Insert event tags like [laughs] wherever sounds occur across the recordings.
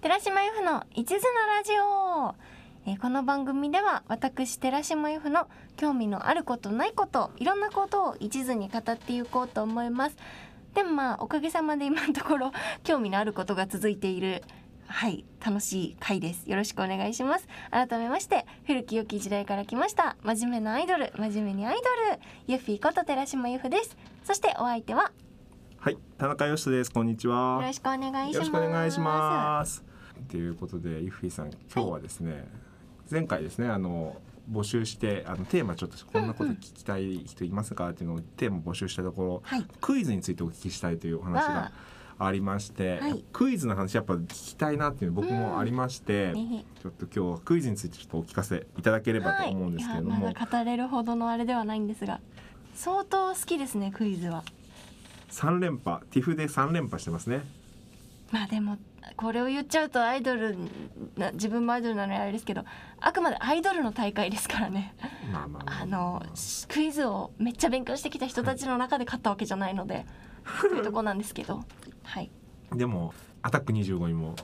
寺島由布の一途なラジオ、えーこの番組では私寺島由布の興味のあることないこといろんなことを一途に語っていこうと思いますでもまあおかげさまで今のところ興味のあることが続いているはい楽しい回ですよろしくお願いします改めまして古き良き時代から来ました真面目なアイドル真面目にアイドルユッフィーこと寺島由布ですそしてお相手ははい、田中義人です。こんにちは。よろしくお願いしますよろしくお願いします。ということで、ゆっふいさん、今日はですね、前回ですね、あの募集して、あのテーマちょっとこんなこと聞きたい人いますか？っていうのをテーマ募集したところ、はい。クイズについてお聞きしたいというお話がありまして、はい。クイズの話やっぱ聞きたいなっていう僕もありまして、ね。ちょっと今日はクイズについてちょっとお聞かせいただければと思うんですけれども、はい、まだ語れるほどのあれではないんですが相当好きですねクイズは。三連覇、ティフで三連覇してますね。まあでもこれを言っちゃうとアイドルな自分もアイドルなのにあれですけどあくまでアイドルの大会ですからね。まあまあまあ。あのクイズをめっちゃ勉強してきた人たちの中で勝ったわけじゃないのでというとこなんですけど。[laughs] はい。でもアタック25にも。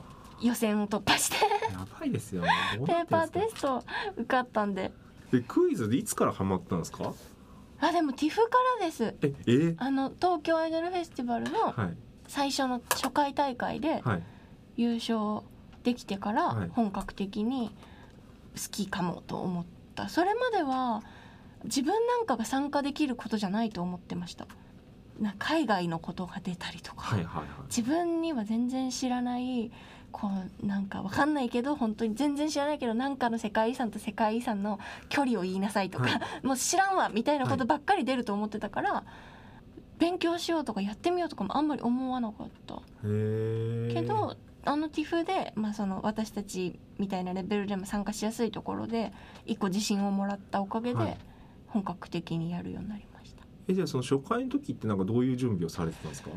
予選を突破して。やばいですよ。ペーパーテスト受かったんで。でクイズでいつからハマったんですか？あでも TIFF からです。ええあの東京アイドルフェスティバルのはい最初の初回大会ではい。優勝できてからはい。本格的に好きかもと思った。それまでは自分なんかが参加できることじゃないと思ってました。な海外のことが出たりとか、はいはいはい。自分には全然知らないこうなんかわかんないけど本当に全然知らないけどなんかの世界遺産と世界遺産の距離を言いなさいとか、は [laughs] もう知らんわみたいなことばっかり出ると思ってたから、勉強しようとかやってみようとかもあんまり思わなかった。けどあの TIFF で、まあ、その私たちみたいなレベルでも参加しやすいところで一個自信をもらったおかげではい本格的にやるようになりました、えじゃあその初回の時ってなんかどういう準備をされてたんですか？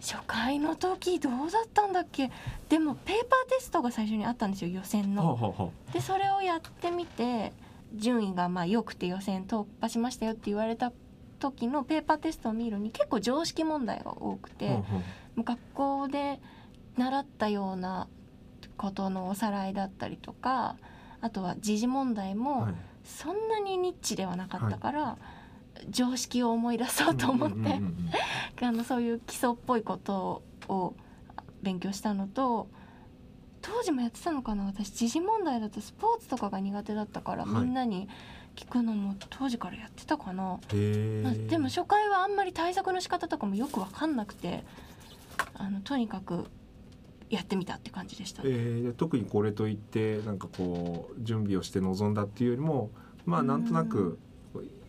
初回の時どうだったんだっけ？でもペーパーテストが最初にあったんですよ予選はあ、の。はあはでそれをやってみて順位がまあ良くて予選突破しましたよって言われた時のペーパーテストを見るに結構常識問題が多くて。う学校で習ったようなことのおさらいだったりとかあとは時事問題あもはい。そんなにニッチではなかったから、常識を思い出そうと思って、あのそういう基礎っぽいことを勉強したのと当時もやってたのかな私時事問題だとスポーツとかが苦手だったから、はい。みんなに聞くのも当時からやってたかな。へまあえ。でも初回はあんまり対策の仕方とかもよく分かんなくてあのとにかくやってみたって感じでした、えー、で特にこれといってなんかこう準備をして臨んだっていうよりもまあなんとなく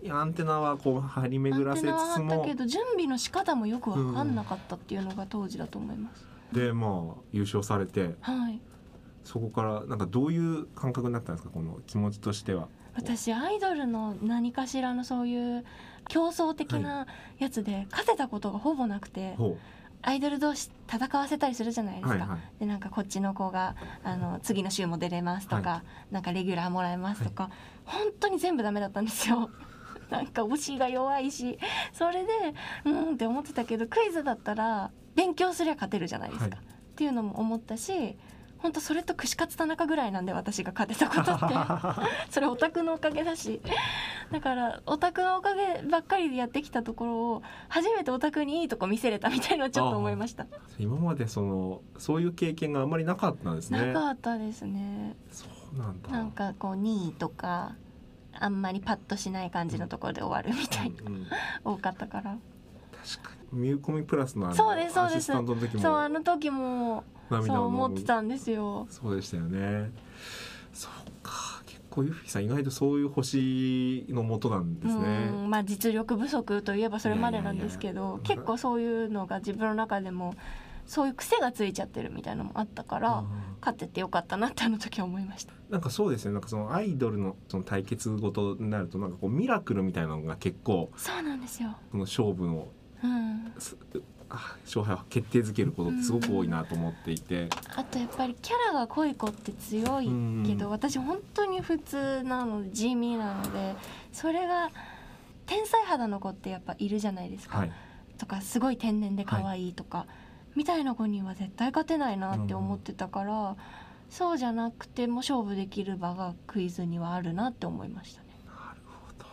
アンテナはこう張り巡らせつつも。けど準備の仕方もよく分かんなかったっていうのが当時だと思います、でまあ優勝されて。はい。そこからなんかどういう感覚になったんですかこの気持ちとしては。私アイドルの何かしらのそういう競争的なやつで勝てたことがほぼなくて、ほアイドル同士戦わせたりするじゃないですか、はいはい。でなんかこっちの子があの次の週も出れますとか、はなんかレギュラーもらえますとか、本当に全部ダメだったんですよ。[laughs] なんか推しが弱いしそれでうんって思ってたけどクイズだったら勉強すりゃ勝てるじゃないですか、はい。っていうのも思ったし本当それと串カツ田中ぐらいなんで私が勝てたことって。[laughs] それオタクのおかげだし。だからオタクのおかげばっかりでやってきたところを初めてオタクにいいとこ見せれたみたいなちょっと思いました、今までそのそういう経験があんまりなかったんですね。なかったですねそうなんだ。なんかこう2位とかあんまりパッとしない感じのところで終わるみたいな、うんうん。多かったから。確かに。ミューコミプラスのあのそうですそうです。アシスタントの時も。そうあの時もそう思ってたんですよ。そうでしたよね。そうか。結構ユッフィさん意外とそういう星のもとなんですね。うん。まあ実力不足といえばそれまでなんですけど結構そういうのが自分の中でもそういう癖がついちゃってるみたいなのもあったからうん。勝っててよかったなってあの時は思いました。なんかそうですね。なんかそのアイドルのその対決ごとになるとなんかこうミラクルみたいなのが結構そうなんですよ。その勝負のうん勝敗を決定づけることってすごく多いなと思っていて、あとやっぱりキャラが濃い子って強いけど私本当に普通なので地味なのでそれが天才肌の子ってやっぱいるじゃないですか、はい。とかすごい天然で可愛いとか、みたいな子には絶対勝てないなって思ってたから、そうじゃなくても勝負できる場がクイズにはあるなって思いましたね。なるほど。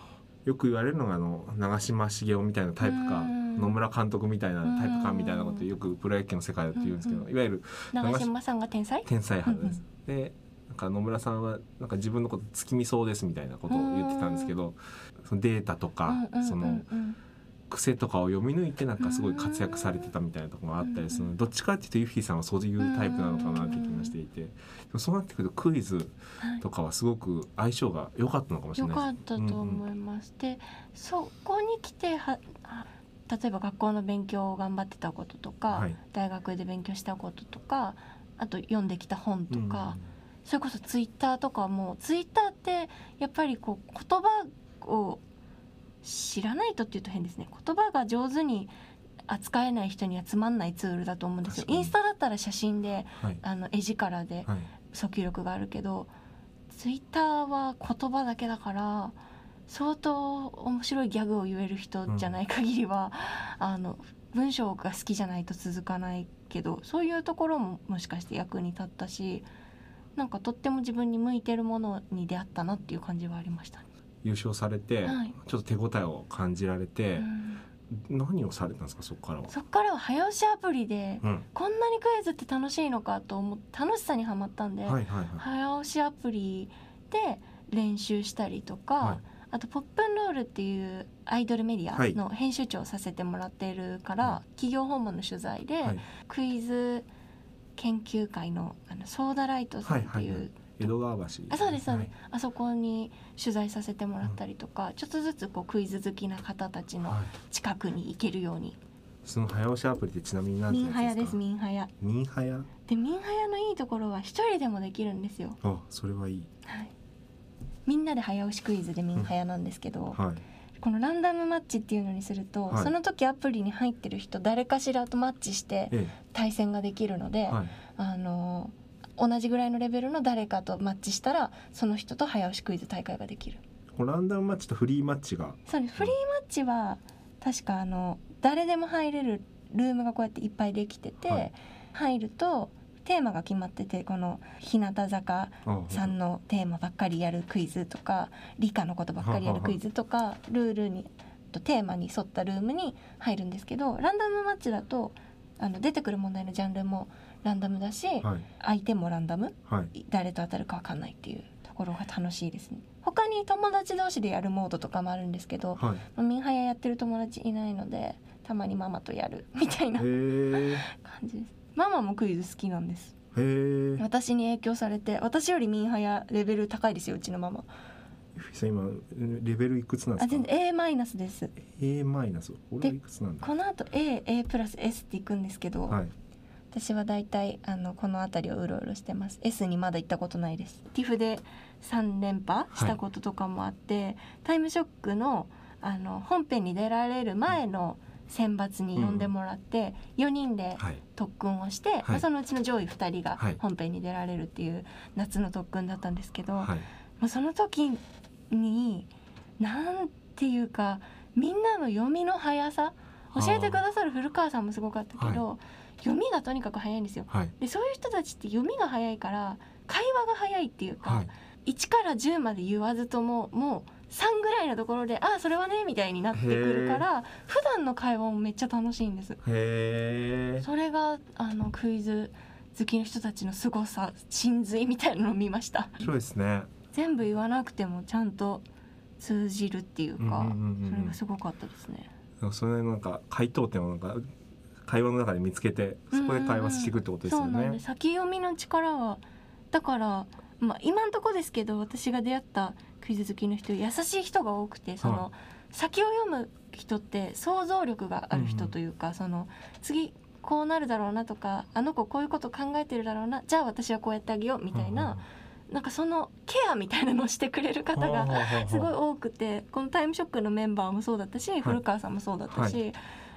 よく言われるのがあの長嶋茂雄みたいなタイプか。うん野村監督みたいなタイプかみたいなことよくプロ野球の世界だと言うんですけど、うんいわゆる長嶋さんが天才？天才派です。でなんか野村さんはなんか自分のこと月見そうですみたいなことを言ってたんですけどそのデータとか、うんうんうんうん。その癖とかを読み抜いてなんかすごい活躍されてたみたいなところがあったりするどっちかっていうとユッフィーさんはそういうタイプなのかなって気がしていてでもそうなってくるとクイズはいとかはすごく相性が良かったのかもしれよないです。かったと思います。でそこに来てはあ例えば学校の勉強を頑張ってたこととか、はい。大学で勉強したこととかあと読んできた本とうんか、それこそツイッターとかもツイッターってやっぱりこう言葉を知らないとっていうと変ですね。言葉が上手に扱えない人にはつまんないツールだと思うんですよ。インスタだったら写真ではい。あの絵力ではい。訴求力があるけどツイッターは言葉だけだから相当面白いギャグを言える人じゃない限りは、あの文章が好きじゃないと続かないけどそういうところももしかして役に立ったしなんかとっても自分に向いてるものに出会ったなっていう感じはありましたね。優勝されて、はいちょっと手応えを感じられてう、ん何をされたんですかそこからは？そっからは早押しアプリでうん、こんなにクイズって楽しいのかと思って楽しさにはまったんで、はいはいはい。早押しアプリで練習したりとか、はいあと「ポップンロール」っていうアイドルメディアの編集長をさせてもらっているから、は企業訪問の取材で、はい。クイズ研究会のあのソーダライトさんっていう、はいはいはい。江戸川橋、あそうですそうです、はい。あそこに取材させてもらったりとか、ちょっとずつこうクイズ好きな方たちのはい。近くに行けるように、その早押しアプリってちなみに何てミンハヤですミンハヤ。ミンハヤ？でミンハヤのいいところは一人でもできるんですよ、あそれはいい。はい、みんなで早押しクイズでミンハヤなんですけど、はい。このランダムマッチっていうのにすると、はい。その時アプリに入ってる人誰かしらとマッチしてえ対戦ができるので、えはい。あの同じぐらいのレベルの誰かとマッチしたらその人と早押しクイズ大会ができる。このランダムマッチとフリーマッチが。そうです。フリーマッチは確かあの誰でも入れるルームがこうやっていっぱいできてて、はい。入るとテーマが決まっててこの日向坂あさんのテーマばっかりやるクイズとか理科のことばっかりやるクイズとかルールにとテーマに沿ったルームに入るんですけどランダムマッチだとあの出てくる問題のジャンルもランダムだし、はい。相手もランダムはい。誰と当たるか分かんないっていうところが楽しいですね。他に友達同士でやるモードとかもあるんですけど、はい。まあミンハヤやってる友達いないのでたまにママとやるみたいな [laughs] 感じですママもクイズ好きなんです。へえ。私に影響されて私よりミンハヤレベル高いですようちのママ。今レベルいくつなんですか？あ全然 A マイナスです。A マイナス俺はいくつなんだ？この後 AA プラス S っていくんですけど、はい。私はだいたいあのこの辺りをうろうろしてます。S にまだ行ったことないです。TIFF で3連覇したこととかもあって、タイムショックのあの本編に出られる前の選抜に呼んでもらって、4人ではい。特訓をして、まあそのうちの上位2人がはい。本編に出られるっていう夏の特訓だったんですけど、はい。もうその時になんていうかみんなの読みの速さ教えてくださる古川さんもすごかったけど、読みがとにかく速いんですよ。はい。でそういう人たちって読みが速いから会話が速いっていうか、はい1から10まで言わずとももう3ぐらいのところで「あそれはね」みたいになってくるから普段の会話もめっちゃ楽しいんです。それがあのクイズ好きの人たちの凄さ真髄みたいなのを見ました。面白いですね。全部言わなくてもちゃんと通じるっていうか、それがすごかったですね。それなんか回答点をなんか会話の中で見つけてそこで会話していくってことですよね。先読みの力はだから、まあ、今んとこですけど私が出会ったクイズ好きの人優しい人が多くてその、は先を読む人って想像力がある人というか、その次こうなるだろうなとかあの子こういうこと考えてるだろうなじゃあ私はこうやってあげようみたいな、なんかそのケアみたいなのをしてくれる方がすごい多くてこのタイムショックのメンバーもそうだったし、古川さんもそうだったし、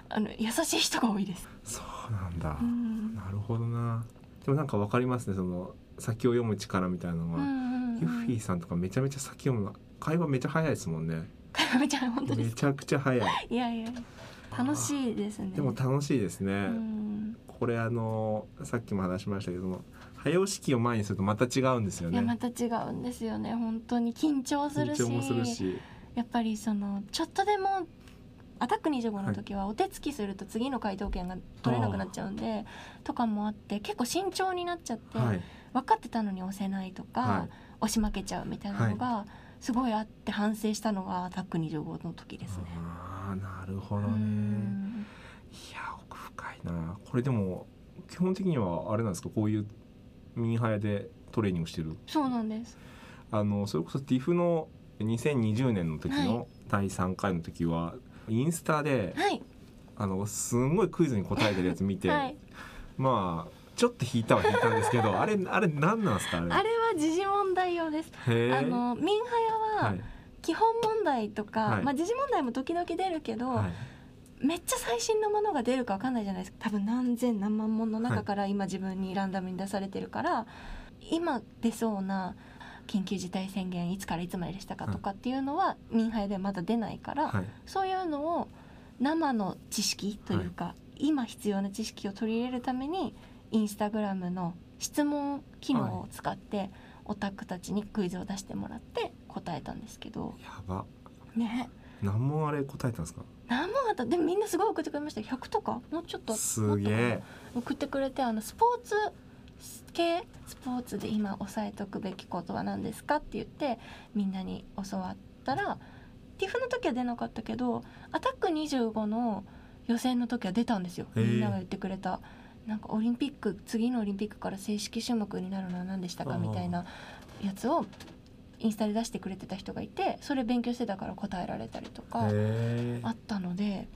あの優しい人が多いです。そうなんだ、うん。なるほどな。でもなんかわかりますねその先を読む力みたいなのは、ユッフィーさんとかめちゃめちゃ先読むの会話めちゃ早いですもんね。めちゃ本当めちゃくちゃ早い。いやいや楽しいですね。でも楽しいですね、うん。これあのさっきも話しましたけども早押し機を前にするとまた違うんですよね。いやまた違うんですよね。本当に緊張するし。やっぱりそのちょっとでもアタック25の時はお手つきすると次の回答権が取れなくなっちゃうんでとかもあって結構慎重になっちゃって、はい分かってたのに押せないとか、はい。押し負けちゃうみたいなのがすごいあって反省したのがアタック25の時ですね。ああなるほどうねん。いや奥深いな。これでも基本的にはあれなんですか？こういうミニハヤでトレーニングしてる？そうなんです。あのそれこそ TIFF の2020年の時はの第3回の時は、インスタではい、あのすんごいクイズに答えてるやつ見て、[laughs] はい、まあちょっと引いたは引いたんですけどあれあれ何なんですかあれ？あれは時事問題用です。あのミンハヤははい。基本問題とか、はい。まあ時事問題も時々出るけど、はい。めっちゃ最新のものが出るかわかんないじゃないですか。多分何千何万本の中から今自分にランダムに出されてるから、今出そうな緊急事態宣言いつからいつまででしたかとかっていうのは民杯ではまだ出ないから、はい。そういうのを生の知識というか、今必要な知識を取り入れるためにインスタグラムの質問機能を使って、オタクたちにクイズを出してもらって答えたんですけど。やば。ね。何問あれ答えたんですか？何問あった？でもみんなすごい送ってくれました100とか？もうちょっと。すげえ。送ってくれてあのスポーツ系？スポーツで今押さえとくべきことは何ですかって言ってみんなに教わったら TIFF の時は出なかったけどアタック25の予選の時は出たんですよ。みんなが言ってくれた。なんかオリンピック次のオリンピックから正式種目になるのは何でしたかみたいなやつをインスタで出してくれてた人がいてそれ勉強してたから答えられたりとかへあったので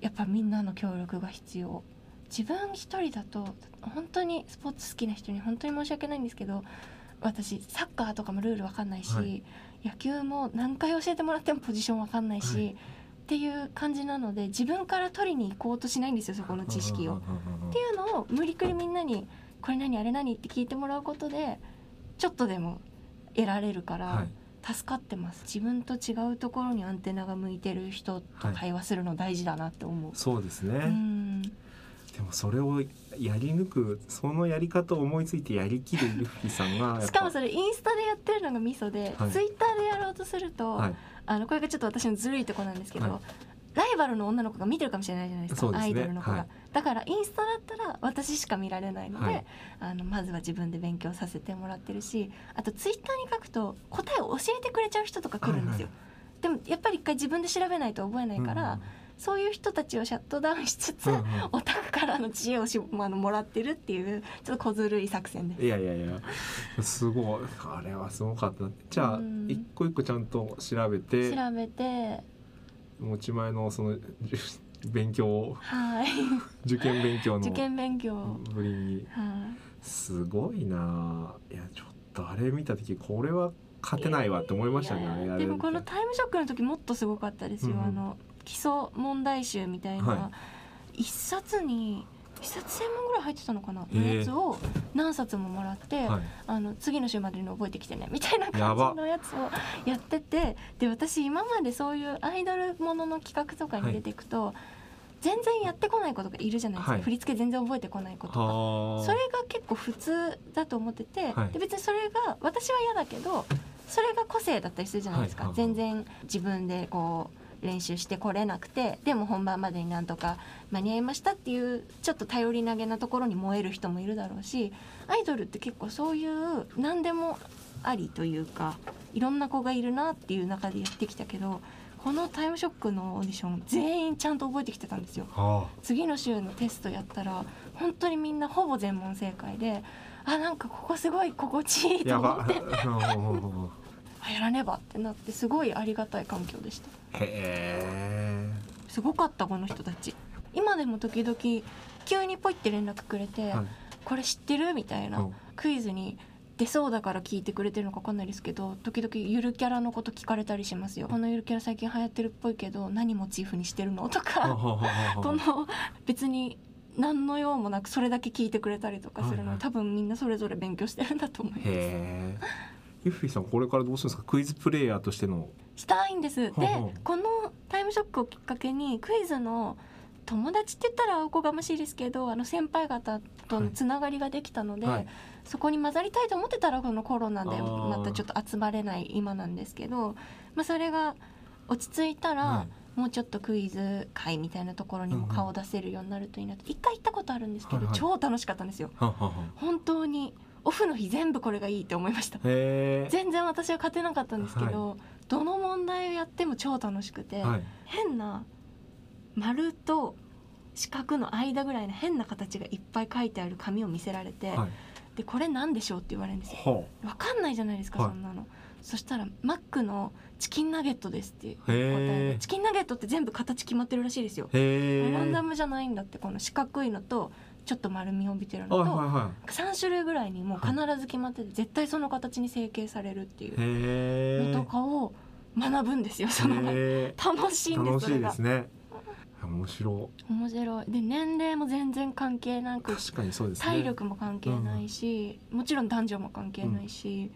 やっぱみんなの協力が必要。自分一人だと本当にスポーツ好きな人に本当に申し訳ないんですけど私サッカーとかもルールわかんないし、はい。野球も何回教えてもらってもポジションわかんないし、はいっていう感じなので自分から取りに行こうとしないんですよそこの知識を。っていうのを無理くりみんなに「これ何あれ何?」って聞いてもらうことでちょっとでも得られるから。はい。助かってます。自分と違うところにアンテナが向いてる人と会話するの大事だなって思う、そうですね、うん。でもそれをやり抜くそのやり方を思いついてやりきるユッフィさんがしかもそれインスタでやってるのがミソで、はい。ツイッターでやろうとすると、はいあのこれがちょっと私のずるいとこなんですけど、はい。ライバルの女の子が見てるかもしれないじゃないですか。ね。アイドルの子が、はい。だからインスタだったら私しか見られないので、はい。あのまずは自分で勉強させてもらってるしあとツイッターに書くと答えを教えてくれちゃう人とか来るんですよ、でもやっぱり一回自分で調べないと覚えないから、そういう人たちをシャットダウンしつつ、うんうん。オタクからの知恵をしあのもらってるっていうちょっと小ずるい作戦です。いやいやいや。すごい。あれはすごかった。じゃあうん。一個一個ちゃんと調べて調べて。持ち前のその勉強をはい。[laughs] 受験勉強の受験勉強、ぶりに。はい。すごいな。いやちょっとあれ見た時これは勝てないわって思いましたね。でもこのタイムショックの時もっとすごかったですよ、うんうん。あの基礎問題集みたいな、は一冊に一冊千万ぐらい入ってたのかなのやつを何冊ももらって、はい。あの次の週までに覚えてきてねみたいな感じのやつをやっててで私今までそういうアイドルものの企画とかに出ていくと、全然やってこない子とかいるじゃないですか、はい。振り付け全然覚えてこない子とか。はあ。それが結構普通だと思ってて、はい。で別にそれが私は嫌だけどそれが個性だったりするじゃないですか、はい。はい。はい。全然自分でこう練習してこれなくてでも本番までになんとか間に合いましたっていうちょっと頼り投げなところに燃える人もいるだろうしアイドルって結構そういう何でもありというかいろんな子がいるなっていう中でやってきたけどこのタイムショックのオーディション全員ちゃんと覚えてきてたんですよ。は次の週のテストやったら本当にみんなほぼ全問正解であなんかここすごい心地いいと思って。[laughs] あやらねばってなってすごいありがたい環境でしたへえすごかったこの人たち。今でも時々急にポイって連絡くれて「はい。これ知ってる?」みたいな、うん。クイズに出そうだから聞いてくれてるのか分かんないですけど時々ゆるキャラのこと聞かれたりしますよ。このゆるキャラ最近流行ってるっぽいけど何モチーフにしてるの？とか [laughs] この別に何の用もなくそれだけ聞いてくれたりとかするの、はいはい。多分みんなそれぞれ勉強してるんだと思います。へえユッフィさんこれからどうするんですか？クイズプレイヤーとしての。したいんです。でほうほう。このタイムショックをきっかけにクイズの友達って言ったらおこがましいですけどあの先輩方とのつながりができたので、はい。そこに混ざりたいと思ってたらこのコロナでまたちょっと集まれない今なんですけど、まあ、それが落ち着いたら、はもうちょっとクイズ会みたいなところにも顔を出せるようになるといいなと。一回行ったことあるんですけど、はいはい。超楽しかったんですよ。ははは本当にオフの日全部これがいいって思いました。全然私は勝てなかったんですけど、どの問題をやっても超楽しくて、はい。変な丸と四角の間ぐらいの変な形がいっぱい書いてある紙を見せられて、はい。でこれなんでしょうって言われるんですよ。ほわかんないじゃないですか、はい。そんなの。そしたらマックのチキンナゲットですって答へえチキンナゲットって全部形決まってるらしいですよ。ランダムじゃないんだってこの四角いのとちょっと丸みを帯びてるのと、はいはいは3種類ぐらいにもう必ず決まってて絶対その形に成形されるっていいうのとかを学ぶんですよその楽しいんえ楽しいでですそれが。すね。面白面白い。で年齢も全然関係なく確かにそうですね。体力も関係ないし、もちろん男女も関係ないし、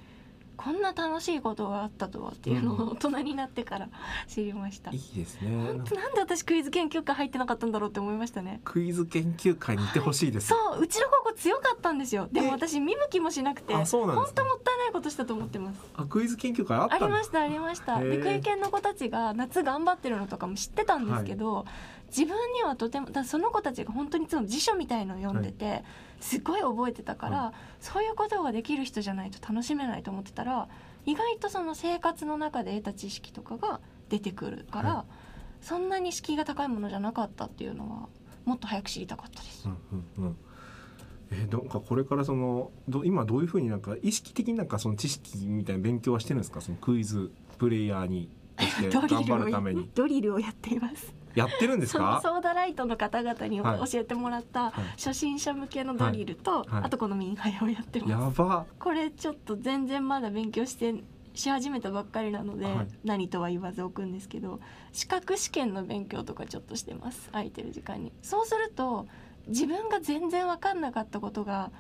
こんな楽しいことがあったとはっていうのうん。を大人になってから知りました、いいですね。本当なんで私クイズ研究会入ってなかったんだろうって思いましたね。クイズ研究会に行ってほしいです、そううちの高校強かったんですよ。でもえ？私見向きもしなくて本当もったいないことしたと思ってます。あクイズ研究会あったんだ。ありましたありました。でクイ研の子たちが夏頑張ってるのとかも知ってたんですけど、自分にはとてもだその子たちが本当にいつも辞書みたいのを読んでて、すごい覚えてたから、はそういうことができる人じゃないと楽しめないと思ってたら意外とその生活の中で得た知識とかが出てくるから、はそんなに敷居が高いものじゃなかったっていうのはもっと早く知りたかったです。うんうんうん。えー、なんかこれからそのど今どういうふうになんか意識的になんかその知識みたいな勉強はしてるんですか？そのクイズプレイヤーにとして [laughs] 頑張るために。ドリルをやっています。やってるんですそのかソーダライトの方々にはい。教えてもらったはい。初心者向けのドリルと、はい。あとこのミンハヤをやってます。やば。これちょっと全然まだ勉強してし始めたばっかりなので、はい。何とは言わず置くんですけど資格試験の勉強とかちょっとしてます。空いてる時間に。そうすると自分が全然分かんなかったことが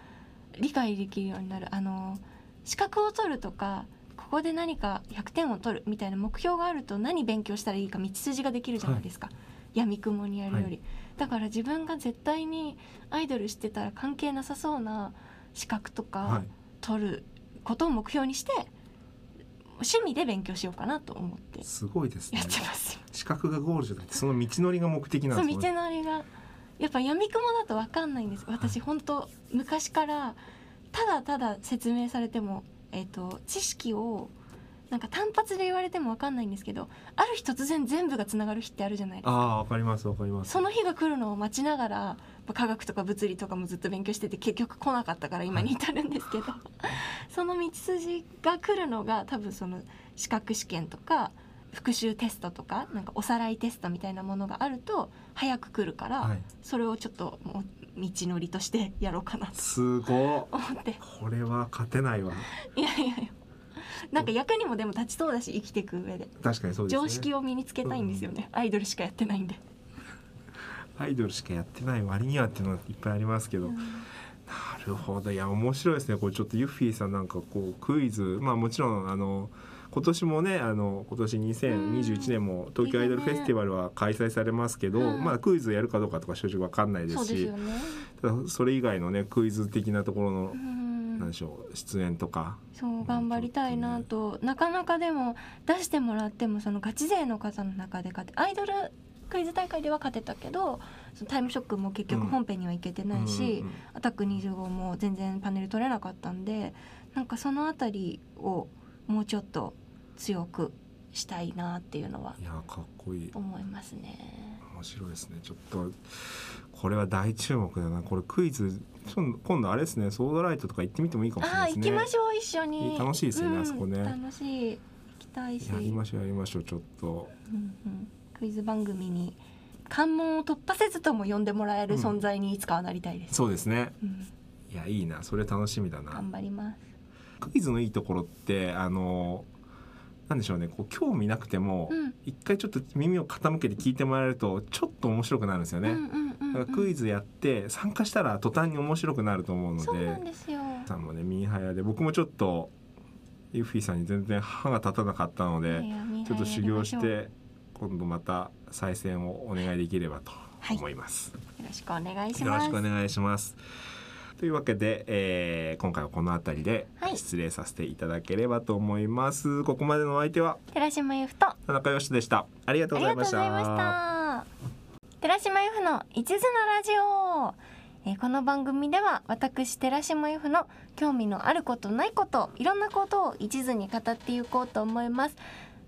理解できるようになる。あの資格を取るとかここで何か100点を取るみたいな目標があると何勉強したらいいか道筋ができるじゃないですか、やみくもにやるより、はい。だから自分が絶対にアイドルしてたら関係なさそうな資格とか、はい。取ることを目標にして趣味で勉強しようかなと思ってすごいですね。やってますよ。資格がゴールじゃなくてその道のりが目的なんそう道ですねのりが。やっぱ闇雲だと分かんないんです。私本当昔からただただ説明されても、えー、と知識をなんか単発で言われても分かんないんですけどある日突然全部がつながる日ってあるじゃないですか。ああわかりますわかります。その日が来るのを待ちながらまあ科学とか物理とかもずっと勉強してて結局来なかったから今に至るんですけど、[laughs] その道筋が来るのが多分その資格試験とか復習テストとかなんかおさらいテストみたいなものがあると早く来るから、はい。それをちょっと道のりとしてやろうかなと。すご思って。いこれは勝てないわ。いやいやいや。なんか役にもでも立ちそうだし生きていく上で。確かにそうですね。常識を身につけたいんですよね、アイドルしかやってないんで。アイドルしかやってない割にはっていうのがいっぱいありますけど、うん。なるほど。いや面白いですね。これちょっとユッフィーさんなんかこうクイズ。まあもちろんあの今年もねあの今年2021年も東京アイドルフェスティバルは開催されますけど、うん。まあクイズやるかどうかとか正直わかんないですしそれ以外のねクイズ的なところの、うん。なんでしょう出演とか。そう頑張りたいなと、なかなかでも出してもらってもそのガチ勢の方の中で勝てアイドルクイズ大会では勝てたけどそのタイムショックも結局本編には行けてないし、アタック25も全然パネル取れなかったんでなんかそのあたりをもうちょっと強くしたいなっていうのはいやかっこいい。思いますね。面白いですね。ちょっとこれは大注目だな。これクイズ今度今度あれですね。ソードライトとか行ってみてもいいかもしれないですね。行きましょう一緒に。楽しいですよねうんあそこね。楽しい。行きたいし。やりましょうやりましょうちょっと。うんうん、クイズ番組に関門を突破せずとも呼んでもらえる存在にいつかはなりたいです、そうですね。うん。いやいいな。それ楽しみだな。頑張りますクイズのいいところってあのなんでしょうねこう興味なくても、うん。一回ちょっと耳を傾けて聞いてもらえるとちょっと面白くなるんですよね、だからクイズやって参加したら途端に面白くなると思うのでさんもねミーハヤで僕もちょっとユッフィーさんに全然歯が立たなかったのでちょっと修行して今度また再戦をお願いできればと思います、よろしくお願いしよろますしくお願いしますというわけで、えー今回はこの辺りではい。失礼させていただければと思います、ここまでのお相手は寺島由布と田中義でした。ありがとうございました。寺島由布の一途なラジオ、えーこの番組では私寺島由布の興味のあることないこといろんなことを一途に語っていこうと思います。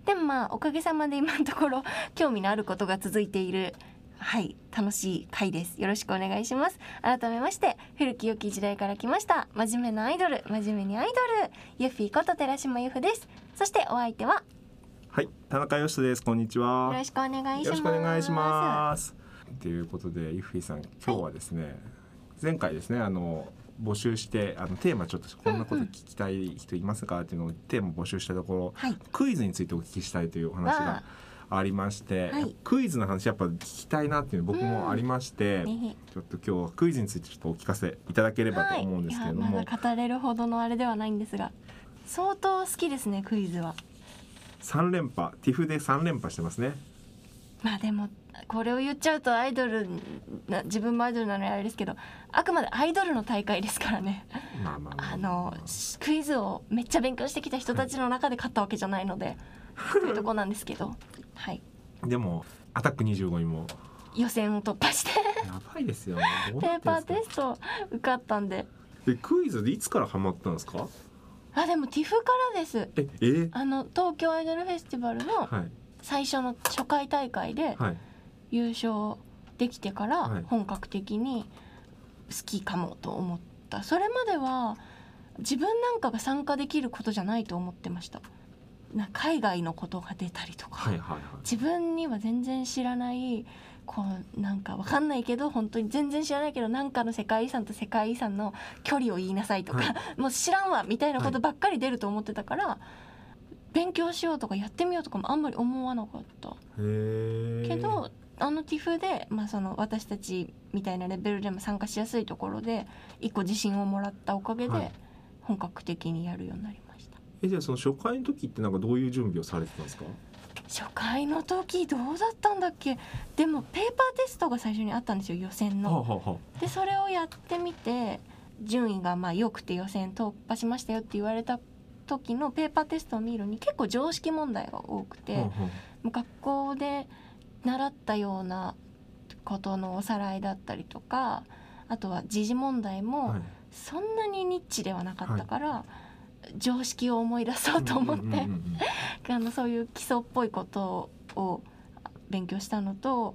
でもまあおかげさまで今のところ興味のあることが続いているはい楽しい回です。よろしくお願いします。改めまして古き良き時代から来ました真面目なアイドル真面目にアイドルユッフィーこと寺島由布です。そしてお相手ははい田中義です。こんにちは。よろしくお願いします。よろしくお願いします。ということで、イフィさん、今日はですね、前回ですね、あの募集して、あのテーマちょっとこんなこと聞きたい人いますか？っていうのをテーマ募集したところ、はい。クイズについてお聞きしたいというお話がありまして、はい。クイズの話やっぱ聞きたいなっていうの僕もありまして、ね。ちょっと今日はクイズについてちょっとお聞かせいただければと思うんですけれども、はい、まだ語れるほどのあれではないんですが。相当好きですねクイズは。三連覇、ティフで三連覇してますね。まあでもこれを言っちゃうとアイドルな自分もアイドルなのにあれですけどあくまでアイドルの大会ですからね。あのクイズをめっちゃ勉強してきた人たちの中で勝ったわけじゃないので [laughs] というとこなんですけどはい。でもアタック25にも。予選を突破して。やばいですよ。ペーパーテスト受かったんで。でクイズでいつからハマったんですか？あでも TIFF からです。ええ？あの東京アイドルフェスティバルのはい。最初の初回大会ではい。優勝できてからはい。本格的に好きかもと思った。それまでは自分なんかが参加できることじゃないと思ってましたな海外のことが出たりとか、はいはいはい。自分には全然知らないこうなんかわかんないけど本当に全然知らないけどなんかの世界遺産と世界遺産の距離を言いなさいとか、はもう知らんわみたいなことばっかり出ると思ってたから、勉強しようとかやってみようとかもあんまり思わなかった。けどあの TIFF で、まあ、その私たちみたいなレベルでも参加しやすいところで一個自信をもらったおかげはいで本格的にやるようになりました、えじゃあその初回の時ってなんかどういう準備をされてたんですか？初回の時どうだったんだっけ？でもペーパーテストが最初にあったんですよ予選はあ、の。はあはでそれをやってみて順位がまあ良くて予選突破しましたよって言われた時のペーパーテストを見るに結構常識問題が多くて。あ、はあはもう学校で習ったようなことのおさらいだったりとかあとは時事問題あもはいそんなにニッチではなかったから、常識を思い出そうと思って、あのそういう基礎っぽいことを勉強したのと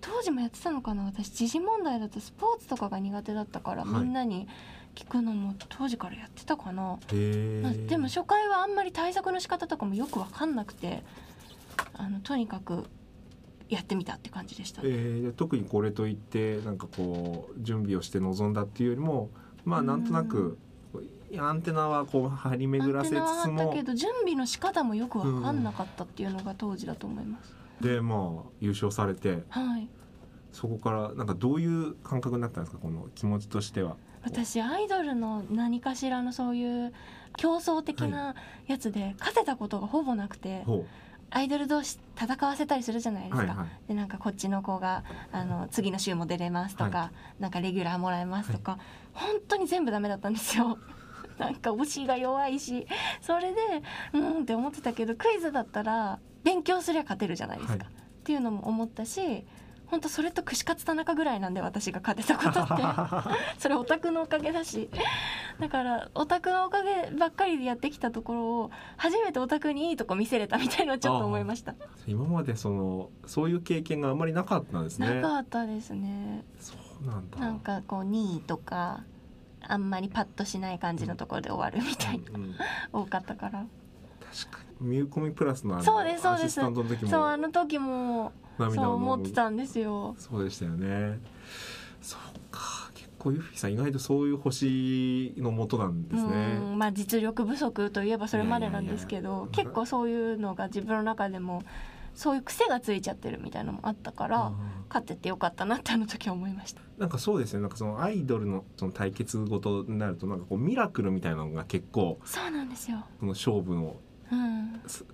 当時もやってたのかな私時事問題だとスポーツとかが苦手だったから、はいみんなに聞くのも当時からやってたかな。へまあえ。でも初回はあんまり対策の仕方とかもよく分かんなくてあのとにかくやってみたって感じでした、えー、特にこれといってなんかこう準備をして臨んだっていうよりもまあなんとなくアンテナはこう張り巡らせつつアンテナはあったもけど準備の仕方もよく分かんなかったっていうのが当時だと思います、でまあ優勝されて。はい。そこからなんかどういう感覚になったんですかこの気持ちとしては。私アイドルの何かしらのそういう競争的なやつで勝てたことがほぼなくて、ほアイドル同士戦わせたりするじゃないですか、はいはい。でなんかこっちの子があの次の週も出れますとか、はなんかレギュラーもらえますとか、本当に全部ダメだったんですよ。[laughs] なんか推しが弱いしそれでうんって思ってたけどクイズだったら勉強すりゃ勝てるじゃないですか、はい。っていうのも思ったし本当それと串カツ田中ぐらいなんで私が勝てたことって。[laughs] それオタクのおかげだしだからオタクのおかげばっかりでやってきたところを初めてオタクにいいとこ見せれたみたいなちょっと思いました、今までそのそういう経験があんまりなかったんですね。なかったですねそうなんだ。なんかこう2位とかあんまりパッとしない感じのところで終わるみたいな、うんうん。多かったから。確かに。ミューコミプラスのあのそうですそうです。アシスタントの時そうもあの時もそう思ってたんですよ。そうでしたよね。そう構ユッフィさん意外とそういう星の元なんですね。うんまあ実力不足といえばそれまでなんですけど結構そういうのが自分の中でもそういう癖がついちゃってるみたいなのもあったからあ勝っててよかったなってあの時は思いました。ーなんかそうですね。なんかそのアイドルのその対決ごとになるとなんかこうミラクルみたいなのが結構そうなんですよ。その勝負のうん。す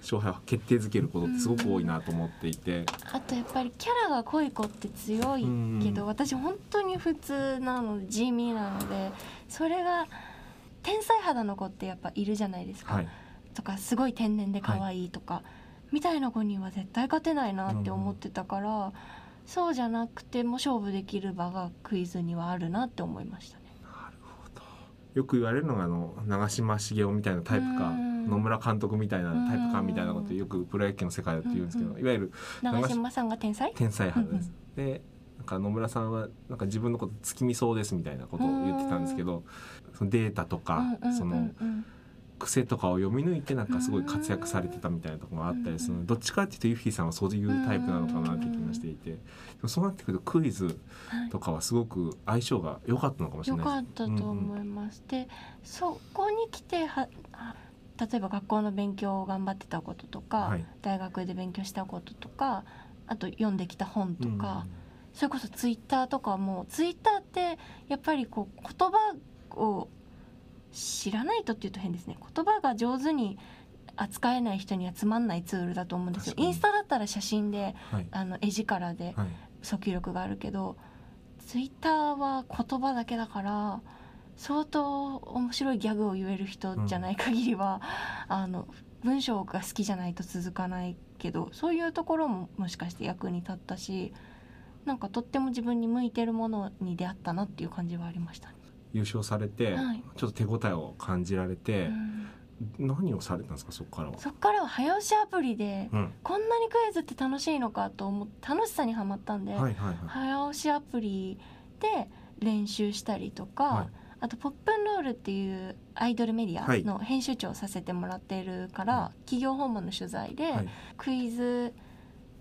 勝敗を決定づけることってすごく多いなと思っていて、あとやっぱりキャラが濃い子って強いけど、私本当に普通なので地味なのでそれが天才肌の子ってやっぱいるじゃないですか、はい、とかすごい天然で可愛いとか、みたいな子には絶対勝てないなって思ってたから、そうじゃなくても勝負できる場がクイズにはあるなって思いましたね。なるほど。よく言われるのがあの長嶋茂雄みたいなタイプか。うん野村監督みたいなタイプかみたいなことよくプロ野球の世界だと言うんですけど、うんいわゆる長嶋さんが天才？天才肌です。でなんか野村さん。はなんか自分のこと月見そうですみたいなことを言ってたんですけどそのデータとか、うんうんうんうん。その癖とかを読み抜いてなんかすごい活躍されてたみたいなところがあったりするのでどっちかっていうとユッフィーさんはそういうタイプなのかなって気がしていてでもそうなってくるとクイズはいとかはすごく相性が良かったのかもしれよないです。かったと思います。でそこに来てはあ例えば学校の勉強を頑張ってたこととか、はい。大学で勉強したこととかあと読んできた本とうん。か、それこそツイッターとかもツイッターってやっぱりこう言葉を知らないとっていうと変ですね。言葉が上手に扱えない人にはつまんないツールだと思うんですよ。インスタだったら写真ではい。あの絵力ではい。訴求力があるけどツイッターは言葉だけだから相当面白いギャグを言える人じゃない限りは、あの文章が好きじゃないと続かないけどそういうところももしかして役に立ったしなんかとっても自分に向いてるものに出会ったなっていう感じはありましたね。優勝されて、はいちょっと手応えを感じられてう、ん何をされたんですかそこからは？そっからは早押しアプリでうん、こんなにクイズって楽しいのかと思って楽しさにはまったんで、はいはいはい。早押しアプリで練習したりとか、はいあと「ポップンロール」っていうアイドルメディアの編集長をさせてもらっているから、は企業訪問の取材で、はい。クイズ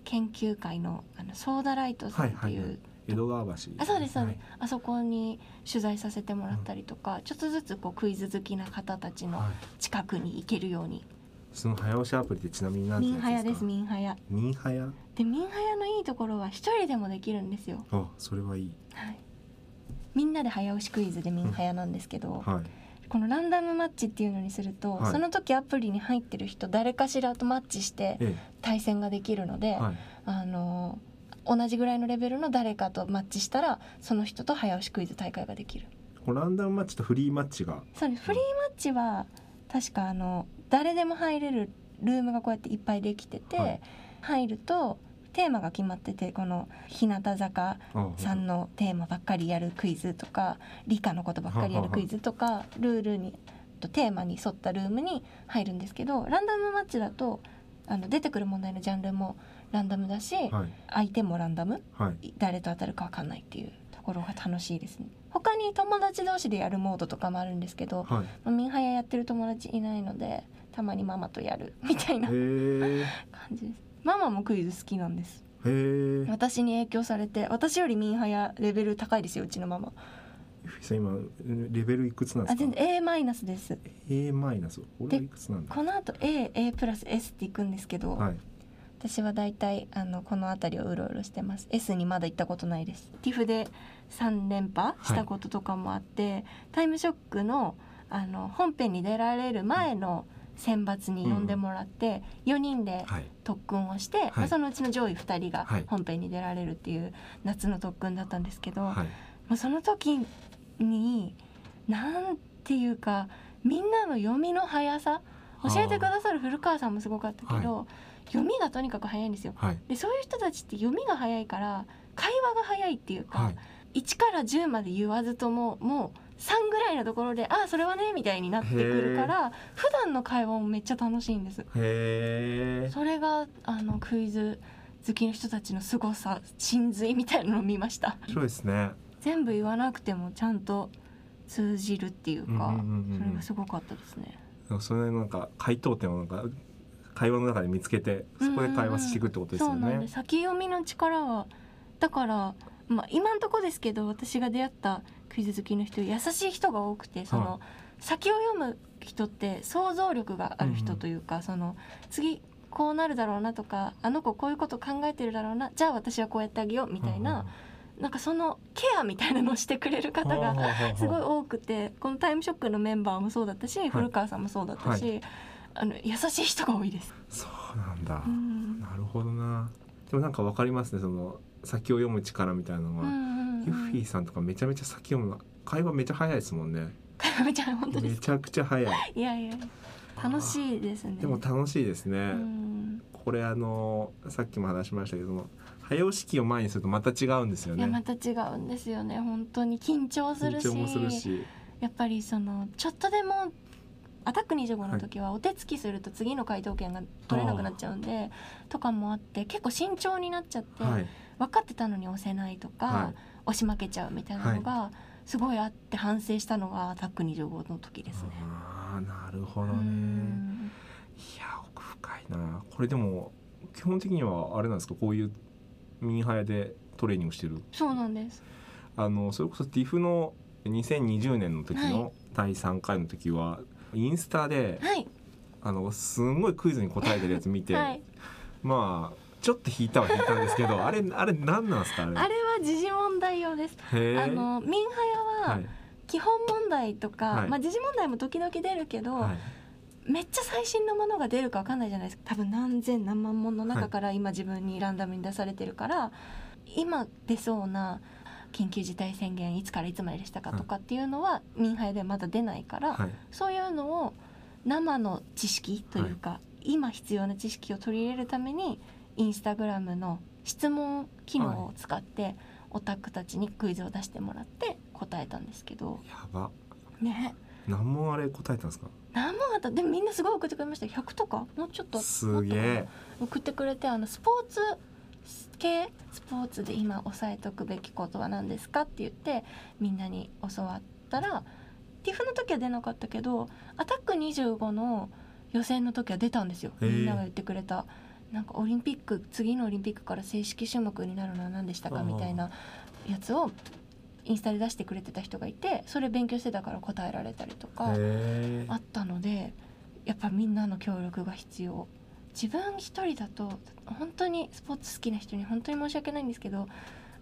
研究会のあのソーダライトさんっていう、はいはいはい。江戸川橋。あそうですそうです、はい。あそこに取材させてもらったりとか、ちょっとずつこうクイズ好きな方たちのはい。近くに行けるように、その早押しアプリってちなみに何てミンハヤです。ミンハヤ。ミンハヤ？でミンハヤのいいところは一人でもできるんですよ、あ、それはいい。はい、みんなで早押しクイズでミンハヤなんですけど、はい。このランダムマッチっていうのにすると、はいその時アプリに入ってる人誰かしらとマッチしてえ対戦ができるので、え、はい。あの同じぐらいのレベルの誰かとマッチしたらその人と早押しクイズ大会ができるこのランダムマッチとフリーマッチが？そうですフリーマッチは確かあの誰でも入れるルームがこうやっていっぱいできてて、はい入るとテーマが決まっててこの日向坂あさんのテーマばっかりやるクイズとか理科のことばっかりやるクイズとかルールにとテーマに沿ったルームに入るんですけどランダムマッチだとあの出てくる問題のジャンルもランダムだし、はい相手もランダムはい。誰と当たるか分かんないっていうところが楽しいですね他に友達同士でやるモードとかもあるんですけど、はい。まあミンハヤやってる友達いないのでたまにママとやるみたいな。[laughs] 感じですママもクイズ好きなんですへえ。私に影響されて私よりミンハヤレベル高いですようちのママ今レベルいくつなんですか？あ全然 A マイナスです A マイナス？俺はいくつなんだ？この後 AA プラス S っていくんですけど、はい。私はだいたいあのこの辺りをうろうろしてます S にまだ行ったことないです TIFF で3連覇したこととかもあって、タイムショックのあの本編に出られる前の選抜に呼んでもらって、4人ではい。特訓をして、まあそのうちの上位2人がはい本編に出られるっていう夏の特訓だったんですけど、はい。もうその時になんていうかみんなの読みの速さ教えてくださる古川さんもすごかったけど、読みがとにかく速いんですよ。はい。でそういう人たちって読みが速いから会話が速いっていうか、はい。1から10まで言わずとももう3ぐらいのところで「あそれはね」みたいになってくるから普段の会話もめっちゃ楽しいんです。へえ。それがあのクイズ好きの人たちの凄さ真髄みたいなのを見ました。面白いですね。全部言わなくてもちゃんと通じるっていうか、それがすごかったですね。それなんか回答点をなんか会話の中で見つけてそこで会話していくってことですよね。先読みの力はだから、まあ、今んとこですけど私が出会ったクイズ好きの人優しい人が多くてその、は先を読む人って想像力がある人というか、その次こうなるだろうなとかあの子こういうこと考えてるだろうなじゃあ私はこうやってあげようみたいな、なんかそのケアみたいなのをしてくれる方がすごい多くてこの「タイムショック」のメンバーもそうだったし、古川さんもそうだったし、あの優しい人が多いです。そうなんだ、うん。なるほどな。でもなんかわかりますねその先を読む力みたいなのは、うんうんユッフィーさんとかめちゃめちゃ先読む会話めちゃ早いですもんね。めちゃ本当。めちゃくちゃ早いいやいや楽しいですね。でも楽しいですね、うん。これあのさっきも話しましたけども早押し機を前にするとまた違うんですよね。また違うんですよね。本当に緊張するし。やっぱりそのちょっとでもアタック25の時はお手つきすると次の回答権が取れなくなっちゃうんでとかもあって結構慎重になっちゃって、はい分かってたのに押せないとか、はい。押し負けちゃうみたいなのがすごいあって反省したのがアタック25の時ですね。ああなるほどうねん。いや奥深いな。これでも基本的にはあれなんですか？こういうミニハヤでトレーニングしてる？そうなんです。あのそれこそ TIFF の2020年の時はの第3回の時は、インスタではい、あのすんごいクイズに答えてるやつ見て、はい、まあちょっと引いたは引いたんですけどあれあれ何なんですかあれ？あれは時事問題用です。あのミンハヤははい。基本問題とか、はい。まあ時事問題も時々出るけど、はい。めっちゃ最新のものが出るかわかんないじゃないですか。多分何千何万本の中から今自分にランダムに出されてるから、今出そうな緊急事態宣言いつからいつまででしたかとかっていうのは民ハヤでまだ出ないから、はい。そういうのを生の知識というか、今必要な知識を取り入れるためにインスタグラムの質問機能を使って、オタクたちにクイズを出してもらって答えたんですけど。やば。ね。何問あれ答えたんですか？何問あった？でもみんなすごい送ってくれました100とか？もうちょっとすげえ。送ってくれてあのスポーツ系？スポーツで今押さえとくべきことは何ですかって言ってみんなに教わったら TIFF の時は出なかったけどアタック25の予選の時は出たんですよ。みんなが言ってくれた。なんかオリンピック次のオリンピックから正式種目になるのは何でしたかみたいなやつをインスタで出してくれてた人がいてそれ勉強してたから答えられたりとか。へあったのでやっぱみんなの協力が必要。自分一人だと本当にスポーツ好きな人に本当に申し訳ないんですけど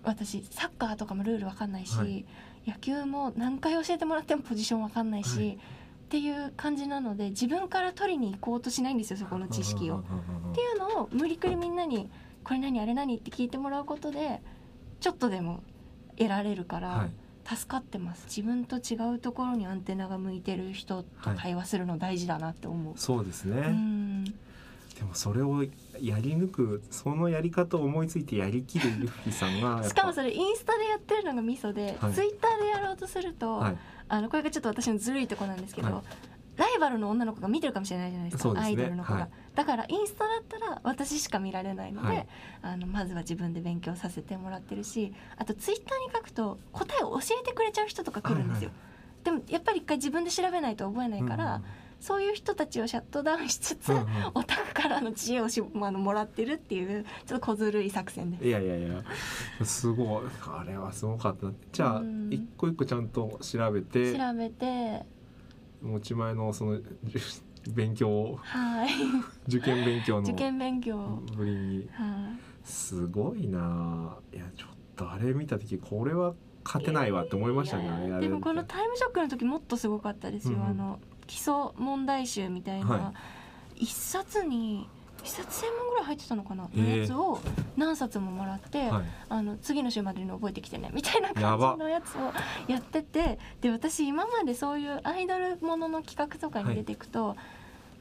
私サッカーとかもルールわかんないし、はい。野球も何回教えてもらってもポジションわかんないし、はいっていう感じなので自分から取りに行こうとしないんですよそこの知識を。っっていうのを無理くりみんなに「これ何あれ何?」って聞いてもらうことでちょっとでも得られるから。はい助かってます自分と違うところにアンテナが向いてる人と会話するの大事だなって思う、そうですね、うんでもそれをやり抜くそのやり方を思いついてやりきるユッフィさんが [laughs] しかもそれインスタでやってるのがミソで、はい。ツイッターでやろうとすると、はい。あのこれがちょっと私のずるいとこなんですけど、はい。ライバルの女の子が見てるかもしれないじゃないですかね。アイドルの子が、はい。だからインスタだったら私しか見られないので、はい。あのまずは自分で勉強させてもらってるしあとツイッターに書くと答えを教えてくれちゃう人とか来るんですよ、でもやっぱり一回自分で調べないと覚えないから、そういう人たちをシャットダウンしつつ、うんうん。オタクからの知恵をしあのもらってるっていうちょっと小ずるい作戦です。いやいやいや。すごい。あれはすごかった。じゃあうん。一個一個ちゃんと調べて調べて。持ち前のその勉強をはい。[laughs] 受験勉強の受験勉強、ぶりに。はい。すごいな。いやちょっとあれ見た時これは勝てないわって思いましたねでもこのタイムショックの時もっとすごかったですよ、うんうん。あの基礎問題集みたいな、は一冊に一冊千問ぐらい入ってたのかな、のやつを何冊ももらって、はい。あの次の週までに覚えてきてねみたいな感じのやつをやっててで私今までそういうアイドルものの企画とかに出ていくと、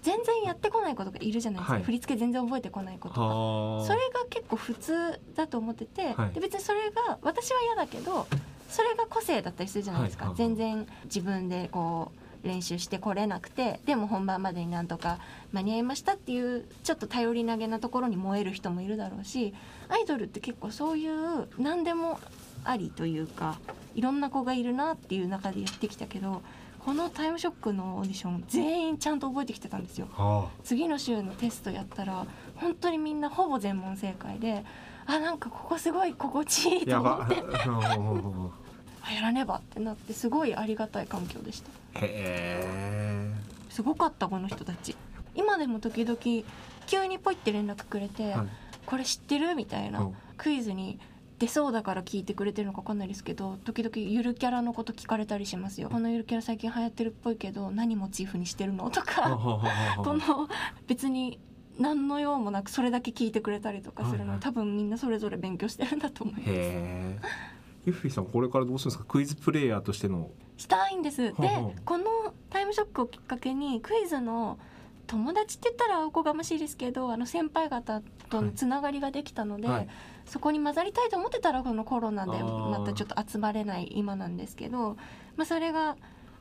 全然やってこない子とかいるじゃないですか、はい。振り付け全然覚えてこない子とか。はあ。それが結構普通だと思ってて、はい。で別にそれが私は嫌だけどそれが個性だったりするじゃないですか、はいはい。はい。全然自分でこう練習してこれなくてでも本番までになんとか間に合いましたっていうちょっと頼り投げなところに燃える人もいるだろうしアイドルって結構そういう何でもありというかいろんな子がいるなっていう中でやってきたけどこのタイムショックのオーディション全員ちゃんと覚えてきてたんですよ。は次の週のテストやったら本当にみんなほぼ全問正解であなんかここすごい心地いいと思って [laughs] やらねばってなってすごいありがたい環境でした。え。すごかったこの人たち。今でも時々急にポイって連絡くれて、はい。これ知ってるみたいな、うんクイズに出そうだから聞いてくれてるのか分かんないですけど時々ゆるキャラのこと聞かれたりしますよ。このゆるキャラ最近流行ってるっぽいけど何モチーフにしてるのとかこの別に何の用もなくそれだけ聞いてくれたりとかするの、はいはい。多分みんなそれぞれ勉強してるんだと思います。へえユッフィーさんこれからどうするんですか？クイズプレイヤーとしての。したいんです。でこのタイムショックをきっかけにクイズの友達って言ったらおこがましいですけどあの先輩方とのつながりができたので、はい。そこに混ざりたいと思ってたらこのコロナでまたちょっと集まれない今なんですけど、まあ、それが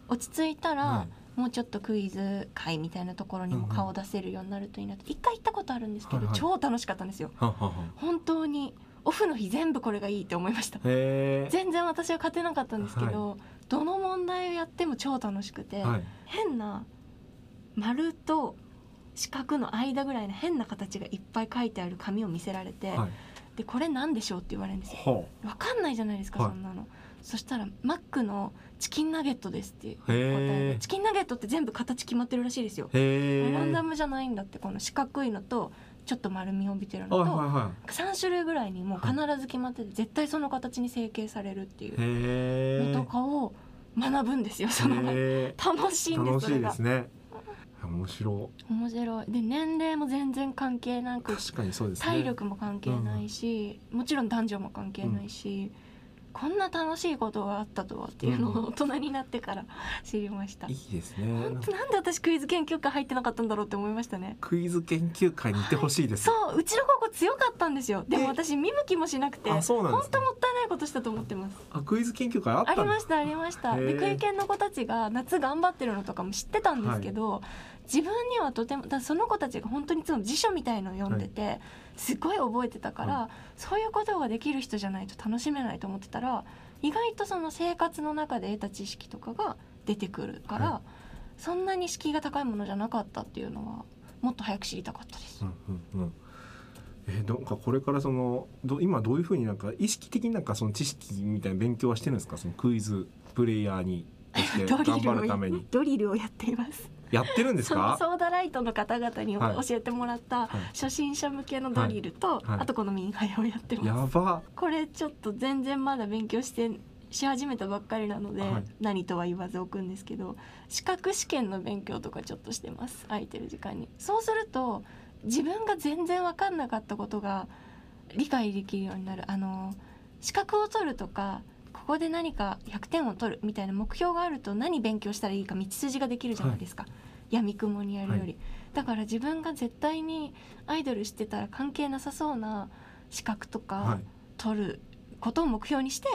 落ち着いたら、はい。もうちょっとクイズ会みたいなところにも顔を出せるようになるといいなと。一回行ったことあるんですけど、はいはい。超楽しかったんですよ。ははは本当にオフの日全部これがいいって思いました。全然私は勝てなかったんですけど、どの問題をやっても超楽しくて、はい。変な丸と四角の間ぐらいの変な形がいっぱい書いてある紙を見せられて、はい。でこれなんでしょうって言われるんです。よ。ほわかんないじゃないですか、はい。そんなの。そしたらマックのチキンナゲットですって答へえ。チキンナゲットって全部形決まってるらしいですよ。ランダムじゃないんだってこの四角いのとちょっと丸みを帯びてるのと、はいはいは3種類ぐらいにもう必ず決まってて絶対その形に成形されるっていいうのとかを学ぶんですよその楽しいんですそれが。ですね。面白面白い。で年齢も全然関係なく確かにそうですね。体力も関係ないし、もちろん男女も関係ないし、こんな楽しいことがあったとはっていうのうん。を大人になってから知りました、いいですね。本当なんで私クイズ研究会入ってなかったんだろうって思いましたね。クイズ研究会に行ってほしいです。そううちの高校強かったんですよ。でもえ？私見向きもしなくてあそうなんで本すね当もったいないことしたと思ってます。あクイズ研究会あったんだ。ありましたありました。でクイ研の子たちが夏頑張ってるのとかも知ってたんですけど、自分にはとてもだその子たちが本当にいつも辞書みたいのを読んでて、すごい覚えてたから、はそういうことができる人じゃないと楽しめないと思ってたら意外とその生活の中で得た知識とかが出てくるから、はそんなに敷居が高いものじゃなかったっていうのはもっと早く知りたかったです。うんうんうん。えー、なんかこれからそのど今どういうふうになんか意識的になんかその知識みたいな勉強はしてるんですか？そのクイズプレイヤーにとして [laughs] 頑張るために。ドリルをやっています。やってるんですそのかソーダライトの方々にはい。教えてもらったはい。初心者向けのドリルと、あとこのミンハイをやってます。やば。これちょっと全然まだ勉強してし始めたばっかりなので、はい。何とは言わず置くんですけど資格試験の勉強とかちょっとしてます。空いてる時間に。そうすると自分が全然分かんなかったことが理解できるようになる。あの資格を取るとかここで何か100点を取るみたいな目標があると何勉強したらいいか道筋ができるじゃないですか、やみくもにやるより、はい。だから自分が絶対にアイドルしてたら関係なさそうな資格とか、はい。取ることを目標にして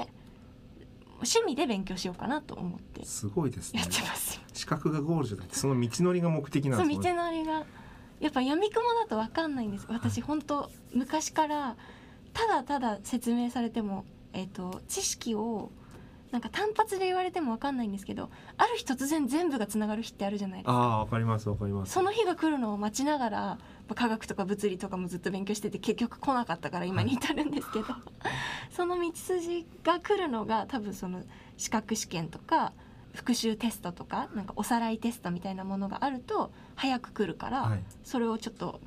趣味で勉強しようかなと思ってすごいですね。やってますよ。資格がゴールじゃなくてその道のりが目的なそう道んですねのりが。やっぱ闇雲だと分かんないんです。私本当昔からただただ説明されても、えー、と知識をなんか単発で言われても分かんないんですけどある日突然全部がつながる日ってあるじゃないですか。ああわかりますわかります。その日が来るのを待ちながら科学とか物理とかもずっと勉強してて結局来なかったから今に至るんですけど、[laughs] その道筋が来るのが多分その資格試験とか復習テストとかなんかおさらいテストみたいなものがあると早く来るから、はい。それをちょっと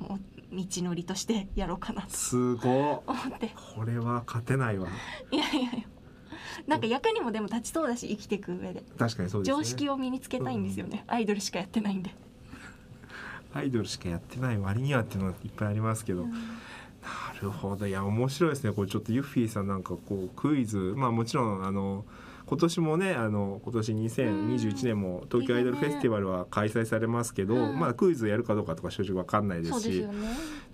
道のりとしてやろうかなと。すごい思って。これは勝てないわ。いやいやいや。なんか役にもでも立ちそうだし生きていく上で。確かにそうですね。常識を身につけたいんですよね、アイドルしかやってないんで。アイドルしかやってない割にはっていうのはいっぱいありますけど、なるほど。いや面白いですね。これちょっとユッフィーさんなんかこうクイズ。まあもちろんあの今年もねあの今年2021年も東京アイドルフェスティバルは開催されますけど、うん。まあクイズやるかどうかとか正直わかんないですしね。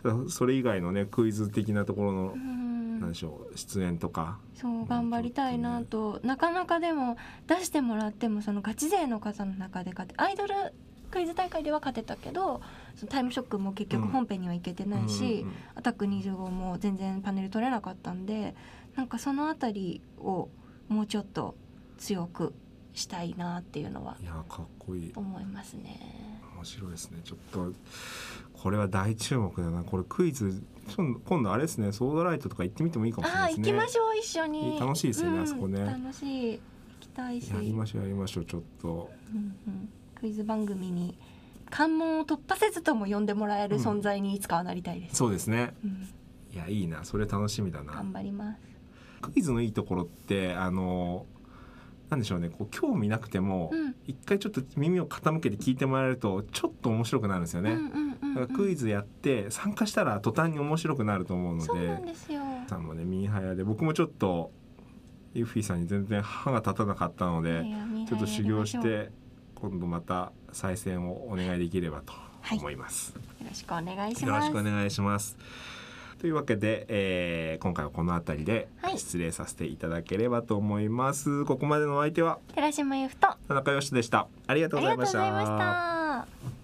ただそれ以外のねクイズ的なところの、うん。なんでしょう出演とか。そう頑張りたいなと、なかなかでも出してもらってもそのガチ勢の方の中で勝てアイドルクイズ大会では勝てたけどそのタイムショックも結局本編には行けてないし、アタック25も全然パネル取れなかったんでなんかそのあたりをもうちょっと強くしたいなっていうのはいやかっこいい。思いますね。面白いですね。ちょっとこれは大注目だな。これクイズ今度あれですね。ソードライトとか行ってみてもいいかもしれないですね。行きましょう一緒に。楽しいですよねうんあそこね。楽しい。行きたいし。やりましょうやりましょうちょっと。うんうん。クイズ番組に関門を突破せずとも呼んでもらえる存在にいつかはなりたいです。そうですね。うん。いやいいな。それ楽しみだな。頑張ります。クイズのいいところってあのなんでしょうねこう興味なくてもうん一回ちょっと耳を傾けて聞いてもらえるとちょっと面白くなるんですよね。だからクイズやって参加したら途端に面白くなると思うのでさんもねミーハヤで僕もちょっとユッフィーさんに全然歯が立たなかったのでちょっと修行して今度また再戦をお願いできればと思います。よろしくお願いしよろますしくお願いします。というわけで、えー今回はこの辺りではい失礼させていただければと思います。ここまでのお相手は寺島由布とあ田中よしでした。あり。がとうございました